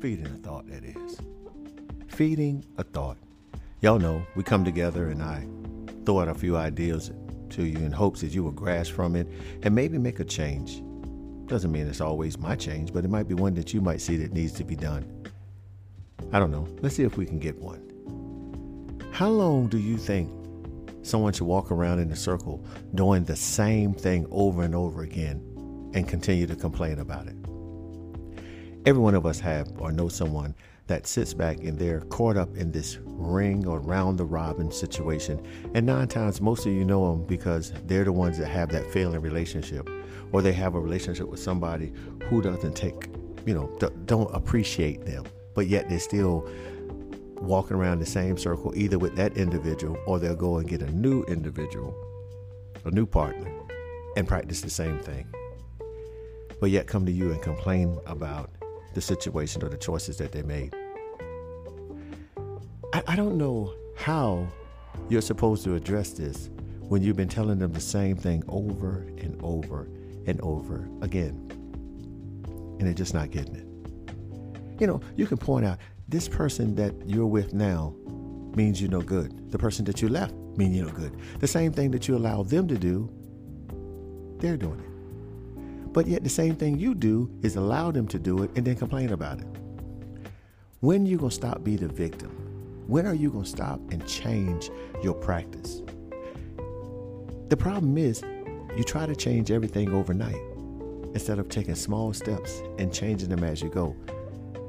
Feeding a thought, that is. Feeding a thought. Y'all know we come together and I throw out a few ideas to you in hopes that you will grasp from it and maybe make a change. Doesn't mean it's always my change, but it might be one that you might see that needs to be done. I don't know. Let's see if we can get one. How long do you think someone should walk around in a circle doing the same thing over and over again and continue to complain about it? Every one of us have or know someone that sits back and they're caught up in this ring or round the robin situation. And nine times, most of you know them because they're the ones that have that failing relationship, or they have a relationship with somebody who doesn't take, you know, don't appreciate them, but yet they're still walking around the same circle, either with that individual or they'll go and get a new individual, a new partner, and practice the same thing. But yet come to you and complain about the situation or the choices that they made. I, I don't know how you're supposed to address this when you've been telling them the same thing over and over and over again. And they're just not getting it. You know, you can point out this person that you're with now means you're no good. The person that you left means you're no good. The same thing that you allow them to do, they're doing it. But yet, the same thing you do is allow them to do it and then complain about it. When you going to stop being the victim? When are you going to stop and change your practice? The problem is, you try to change everything overnight instead of taking small steps and changing them as you go.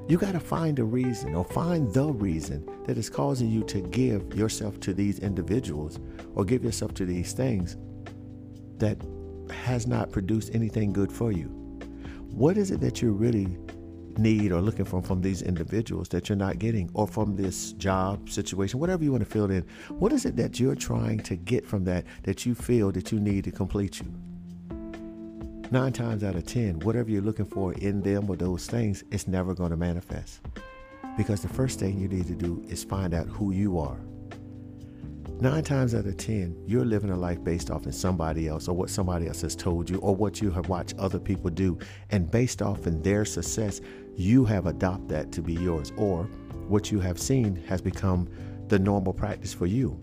You got to find a reason or find the reason that is causing you to give yourself to these individuals or give yourself to these things that has not produced anything good for you. What is it that you really need or looking for from these individuals that you're not getting or from this job situation, whatever you want to fill in? What is it that you're trying to get from that that you feel that you need to complete you? Nine times out of ten, whatever you're looking for in them or those things, it's never going to manifest. Because the first thing you need to do is find out who you are. Nine times out of 10, you're living a life based off in somebody else or what somebody else has told you or what you have watched other people do. And based off in their success, you have adopted that to be yours. Or what you have seen has become the normal practice for you.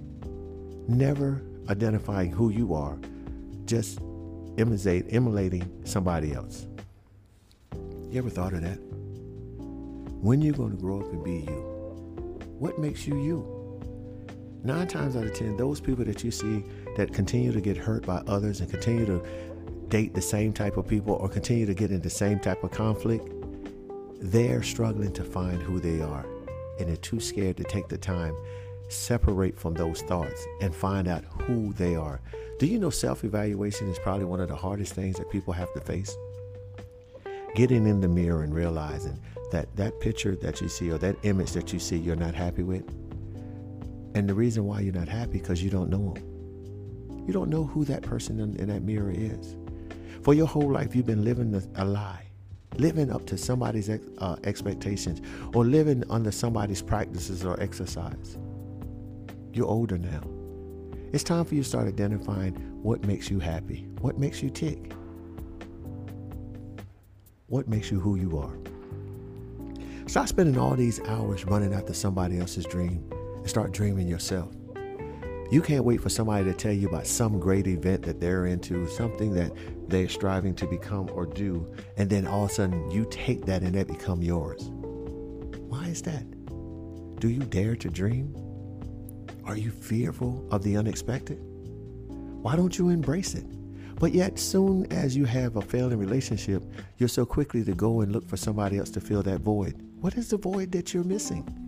Never identifying who you are, just imitate, emulating somebody else. You ever thought of that? When you're going to grow up and be you? What makes you you? Nine times out of ten, those people that you see that continue to get hurt by others and continue to date the same type of people or continue to get in the same type of conflict, they're struggling to find who they are. And they're too scared to take the time, separate from those thoughts, and find out who they are. Do you know self evaluation is probably one of the hardest things that people have to face? Getting in the mirror and realizing that that picture that you see or that image that you see you're not happy with and the reason why you're not happy because you don't know him. You don't know who that person in, in that mirror is. For your whole life, you've been living a, a lie, living up to somebody's ex, uh, expectations, or living under somebody's practices or exercise. You're older now. It's time for you to start identifying what makes you happy, what makes you tick, what makes you who you are. Stop spending all these hours running after somebody else's dream and start dreaming yourself. You can't wait for somebody to tell you about some great event that they're into, something that they're striving to become or do, and then all of a sudden you take that and that become yours. Why is that? Do you dare to dream? Are you fearful of the unexpected? Why don't you embrace it? But yet, soon as you have a failing relationship, you're so quickly to go and look for somebody else to fill that void. What is the void that you're missing?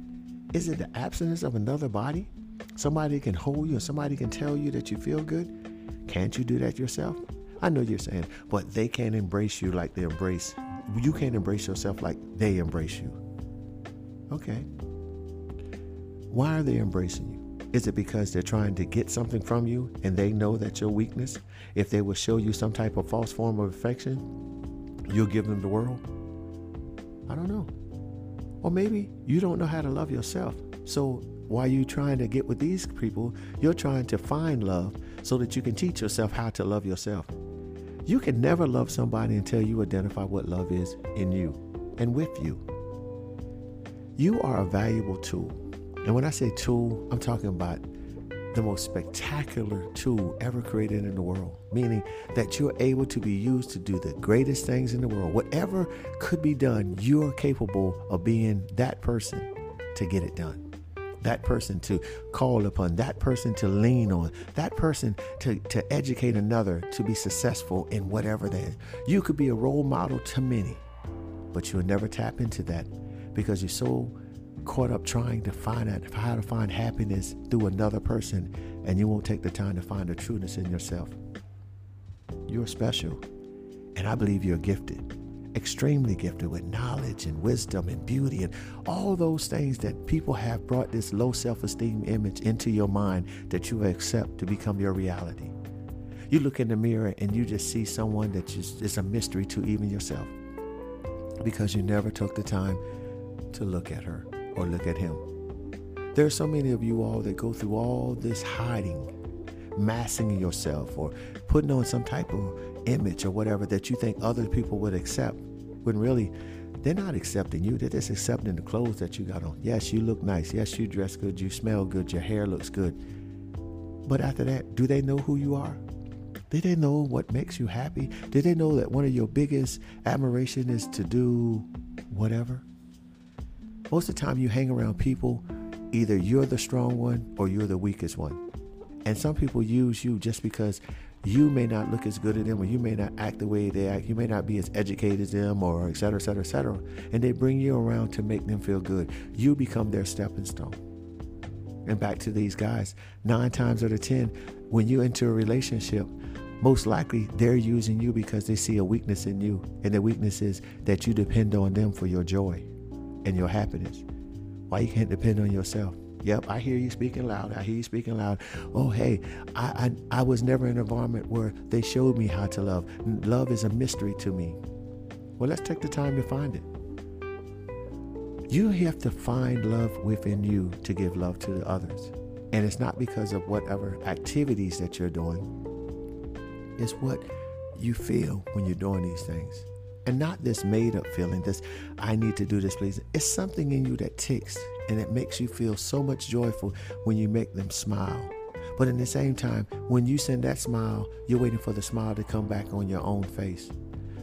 Is it the absence of another body? Somebody can hold you and somebody can tell you that you feel good? Can't you do that yourself? I know you're saying, but they can't embrace you like they embrace. You can't embrace yourself like they embrace you. Okay. Why are they embracing you? Is it because they're trying to get something from you and they know that's your weakness? If they will show you some type of false form of affection, you'll give them the world? I don't know. Or maybe you don't know how to love yourself. So while you're trying to get with these people, you're trying to find love so that you can teach yourself how to love yourself. You can never love somebody until you identify what love is in you and with you. You are a valuable tool. And when I say tool, I'm talking about the most spectacular tool ever created in the world, meaning that you're able to be used to do the greatest things in the world. Whatever could be done, you're capable of being that person to get it done. That person to call upon, that person to lean on, that person to, to educate another to be successful in whatever that is. You could be a role model to many, but you'll never tap into that because you're so caught up trying to find out how to find happiness through another person and you won't take the time to find the trueness in yourself. You're special, and I believe you're gifted, extremely gifted with knowledge and wisdom and beauty and all those things that people have brought this low self esteem image into your mind that you accept to become your reality. You look in the mirror and you just see someone that is a mystery to even yourself because you never took the time to look at her or look at him. There are so many of you all that go through all this hiding, masking yourself, or putting on some type of image or whatever that you think other people would accept, when really they're not accepting you. They're just accepting the clothes that you got on. Yes, you look nice. Yes, you dress good. You smell good. Your hair looks good. But after that, do they know who you are? Did they know what makes you happy? Did they know that one of your biggest admiration is to do whatever? Most of the time, you hang around people, either you're the strong one or you're the weakest one. And some people use you just because you may not look as good as them or you may not act the way they act. You may not be as educated as them or et cetera, et cetera, et cetera. And they bring you around to make them feel good. You become their stepping stone. And back to these guys, nine times out of 10, when you enter a relationship, most likely they're using you because they see a weakness in you. And the weakness is that you depend on them for your joy and your happiness. Why you can't depend on yourself? Yep, I hear you speaking loud. I hear you speaking loud. Oh, hey, I, I, I was never in an environment where they showed me how to love. Love is a mystery to me. Well, let's take the time to find it. You have to find love within you to give love to the others. And it's not because of whatever activities that you're doing, it's what you feel when you're doing these things and not this made up feeling, this I need to do this, please. It's something in you that ticks and it makes you feel so much joyful when you make them smile. But in the same time, when you send that smile, you're waiting for the smile to come back on your own face.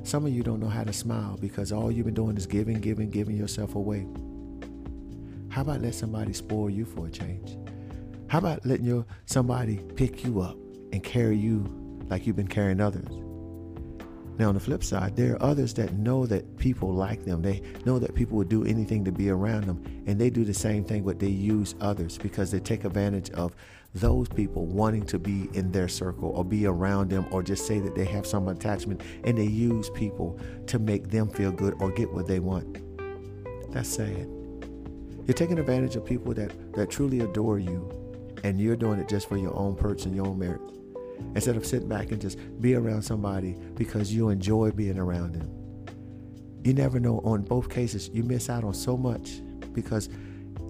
Some of you don't know how to smile because all you've been doing is giving, giving, giving yourself away. How about let somebody spoil you for a change? How about letting your somebody pick you up and carry you like you've been carrying others? Now, on the flip side, there are others that know that people like them. They know that people would do anything to be around them, and they do the same thing, but they use others because they take advantage of those people wanting to be in their circle or be around them or just say that they have some attachment, and they use people to make them feel good or get what they want. That's sad. You're taking advantage of people that, that truly adore you, and you're doing it just for your own perks and your own merit instead of sitting back and just be around somebody because you enjoy being around them. You never know. On both cases, you miss out on so much because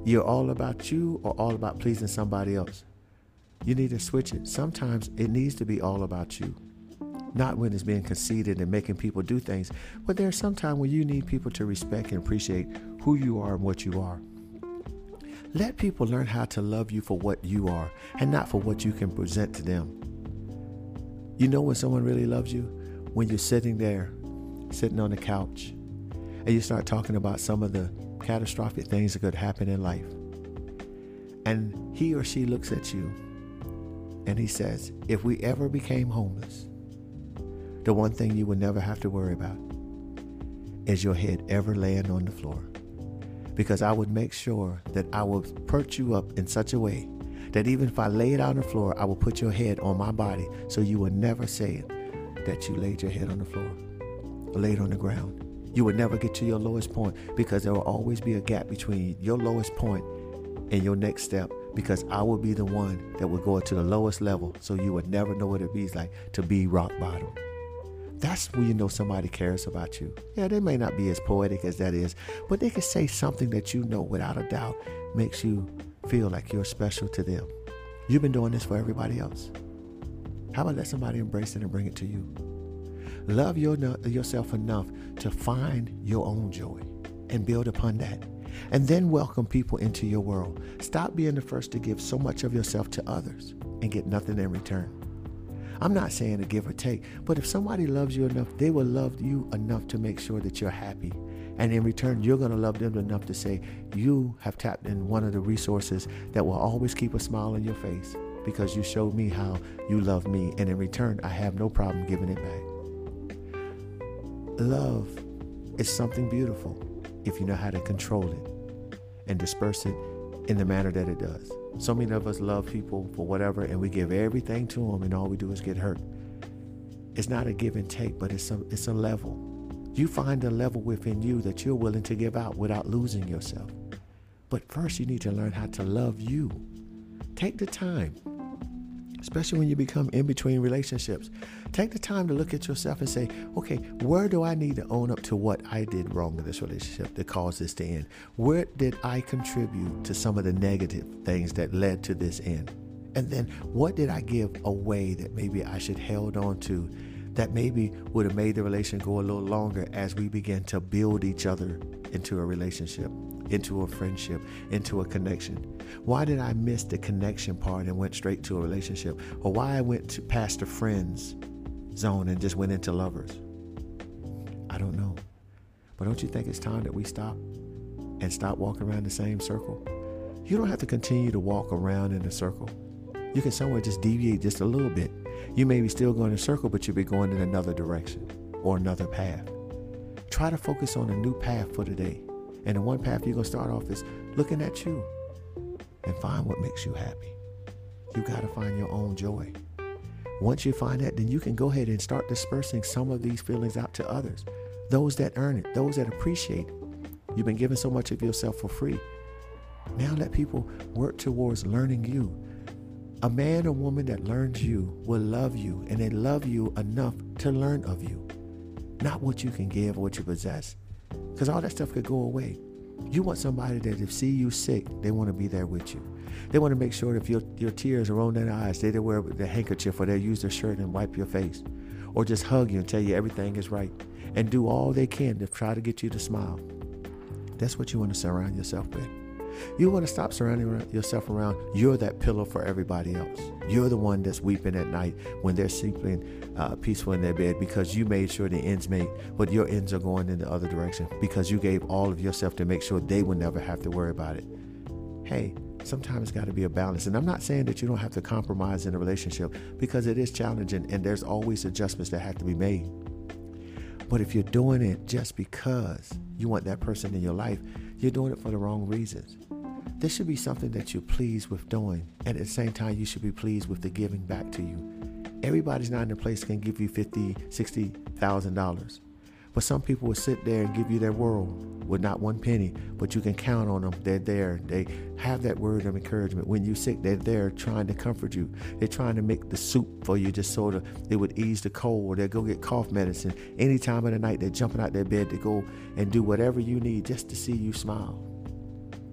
you're all about you or all about pleasing somebody else. You need to switch it. Sometimes it needs to be all about you. Not when it's being conceited and making people do things, but there's some time when you need people to respect and appreciate who you are and what you are. Let people learn how to love you for what you are and not for what you can present to them. You know when someone really loves you? When you're sitting there, sitting on the couch, and you start talking about some of the catastrophic things that could happen in life. And he or she looks at you and he says, If we ever became homeless, the one thing you would never have to worry about is your head ever laying on the floor. Because I would make sure that I would perch you up in such a way that even if I lay it on the floor, I will put your head on my body so you will never say it that you laid your head on the floor or laid on the ground. You would never get to your lowest point because there will always be a gap between your lowest point and your next step because I will be the one that will go to the lowest level so you would never know what it feels like to be rock bottom. That's when you know somebody cares about you. Yeah, they may not be as poetic as that is, but they can say something that you know without a doubt makes you feel like you're special to them. You've been doing this for everybody else. How about let somebody embrace it and bring it to you? Love your, yourself enough to find your own joy and build upon that. And then welcome people into your world. Stop being the first to give so much of yourself to others and get nothing in return. I'm not saying a give or take, but if somebody loves you enough, they will love you enough to make sure that you're happy. And in return, you're going to love them enough to say, You have tapped in one of the resources that will always keep a smile on your face because you showed me how you love me. And in return, I have no problem giving it back. Love is something beautiful if you know how to control it and disperse it in the manner that it does. So many of us love people for whatever, and we give everything to them, and all we do is get hurt. It's not a give and take, but it's a, it's a level. You find a level within you that you're willing to give out without losing yourself. But first, you need to learn how to love you. Take the time especially when you become in between relationships. Take the time to look at yourself and say, okay, where do I need to own up to what I did wrong in this relationship that caused this to end? Where did I contribute to some of the negative things that led to this end? And then what did I give away that maybe I should held on to that maybe would have made the relation go a little longer as we begin to build each other into a relationship, into a friendship, into a connection? Why did I miss the connection part and went straight to a relationship? Or why I went to past the friends zone and just went into lovers? I don't know. But don't you think it's time that we stop and stop walking around the same circle? You don't have to continue to walk around in a circle. You can somewhere just deviate just a little bit. You may be still going in a circle, but you'll be going in another direction or another path. Try to focus on a new path for today. And the one path you're going to start off is looking at you and find what makes you happy. You got to find your own joy. Once you find that, then you can go ahead and start dispersing some of these feelings out to others. Those that earn it, those that appreciate it. You've been given so much of yourself for free. Now let people work towards learning you. A man or woman that learns you will love you, and they love you enough to learn of you. Not what you can give or what you possess. Because all that stuff could go away. You want somebody that if see you sick, they want to be there with you. They want to make sure if your, your tears are on their eyes, they, they wear the handkerchief or they use their shirt and wipe your face. Or just hug you and tell you everything is right. And do all they can to try to get you to smile. That's what you want to surround yourself with. You want to stop surrounding yourself around. You're that pillow for everybody else. You're the one that's weeping at night when they're sleeping uh, peaceful in their bed because you made sure the ends made, but your ends are going in the other direction because you gave all of yourself to make sure they would never have to worry about it. Hey, sometimes it's got to be a balance. And I'm not saying that you don't have to compromise in a relationship because it is challenging and there's always adjustments that have to be made. But if you're doing it just because you want that person in your life, you're doing it for the wrong reasons. This should be something that you're pleased with doing. And at the same time, you should be pleased with the giving back to you. Everybody's not in a place can give you fifty, sixty thousand dollars. But some people will sit there and give you their world with not one penny, but you can count on them. They're there. They have that word of encouragement. When you're sick, they're there trying to comfort you. They're trying to make the soup for you just sort of, it would ease the cold. They'll go get cough medicine. Any time of the night, they're jumping out their bed to go and do whatever you need just to see you smile.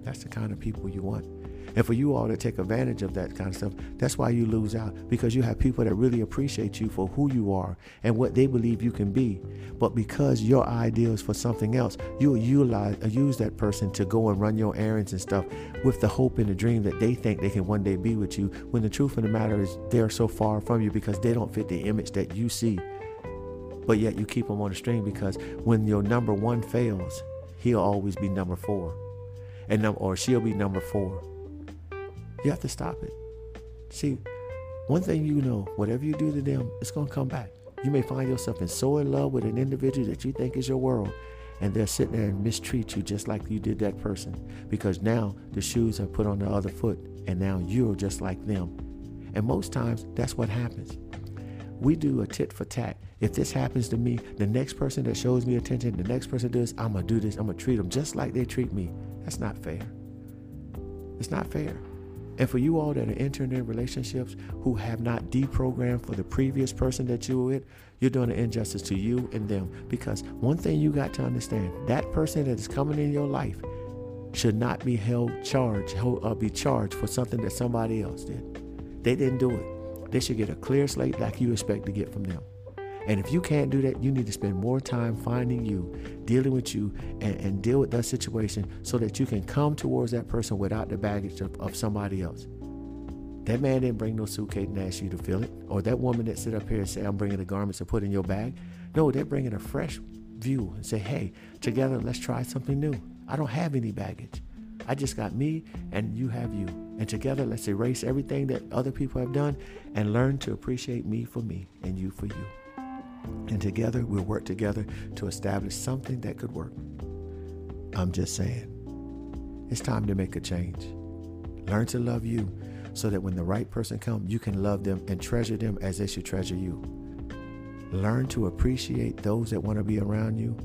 That's the kind of people you want. And for you all to take advantage of that kind of stuff, that's why you lose out because you have people that really appreciate you for who you are and what they believe you can be. But because your idea is for something else, you'll utilize, uh, use that person to go and run your errands and stuff with the hope and the dream that they think they can one day be with you. When the truth of the matter is, they're so far from you because they don't fit the image that you see. But yet you keep them on the string because when your number one fails, he'll always be number four and or she'll be number four. You have to stop it. See, one thing you know, whatever you do to them, it's gonna come back. You may find yourself in so in love with an individual that you think is your world, and they're sitting there and mistreat you just like you did that person because now the shoes are put on the other foot, and now you're just like them. And most times, that's what happens. We do a tit for tat. If this happens to me, the next person that shows me attention, the next person does, I'm gonna do this. I'm gonna treat them just like they treat me. That's not fair. It's not fair. And for you all that are entering in relationships who have not deprogrammed for the previous person that you were with, you're doing an injustice to you and them. Because one thing you got to understand that person that is coming in your life should not be held charged or uh, be charged for something that somebody else did. They didn't do it. They should get a clear slate like you expect to get from them. And if you can't do that, you need to spend more time finding you, dealing with you, and, and deal with that situation so that you can come towards that person without the baggage of, of somebody else. That man didn't bring no suitcase and ask you to fill it. Or that woman that sit up here and say, I'm bringing the garments to put in your bag. No, they're bringing a fresh view and say, hey, together, let's try something new. I don't have any baggage. I just got me and you have you. And together, let's erase everything that other people have done and learn to appreciate me for me and you for you. And together, we'll work together to establish something that could work. I'm just saying, it's time to make a change. Learn to love you so that when the right person comes, you can love them and treasure them as they should treasure you. Learn to appreciate those that want to be around you,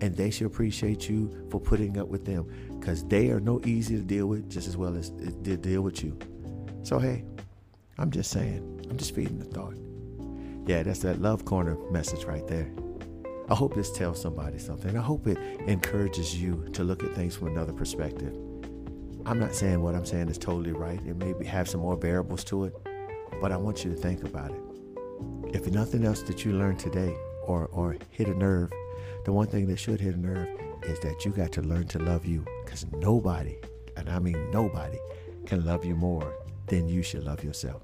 and they should appreciate you for putting up with them because they are no easy to deal with just as well as eh, they deal with you. So, hey, I'm just saying, I'm just feeding the thought. Yeah, that's that love corner message right there. I hope this tells somebody something. I hope it encourages you to look at things from another perspective. I'm not saying what I'm saying is totally right. It may have some more variables to it, but I want you to think about it. If nothing else that you learned today or, or hit a nerve, the one thing that should hit a nerve is that you got to learn to love you because nobody, and I mean nobody, can love you more than you should love yourself.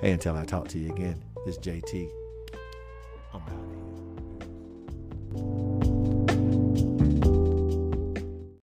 Hey, until I talk to you again, this JT. I'm out.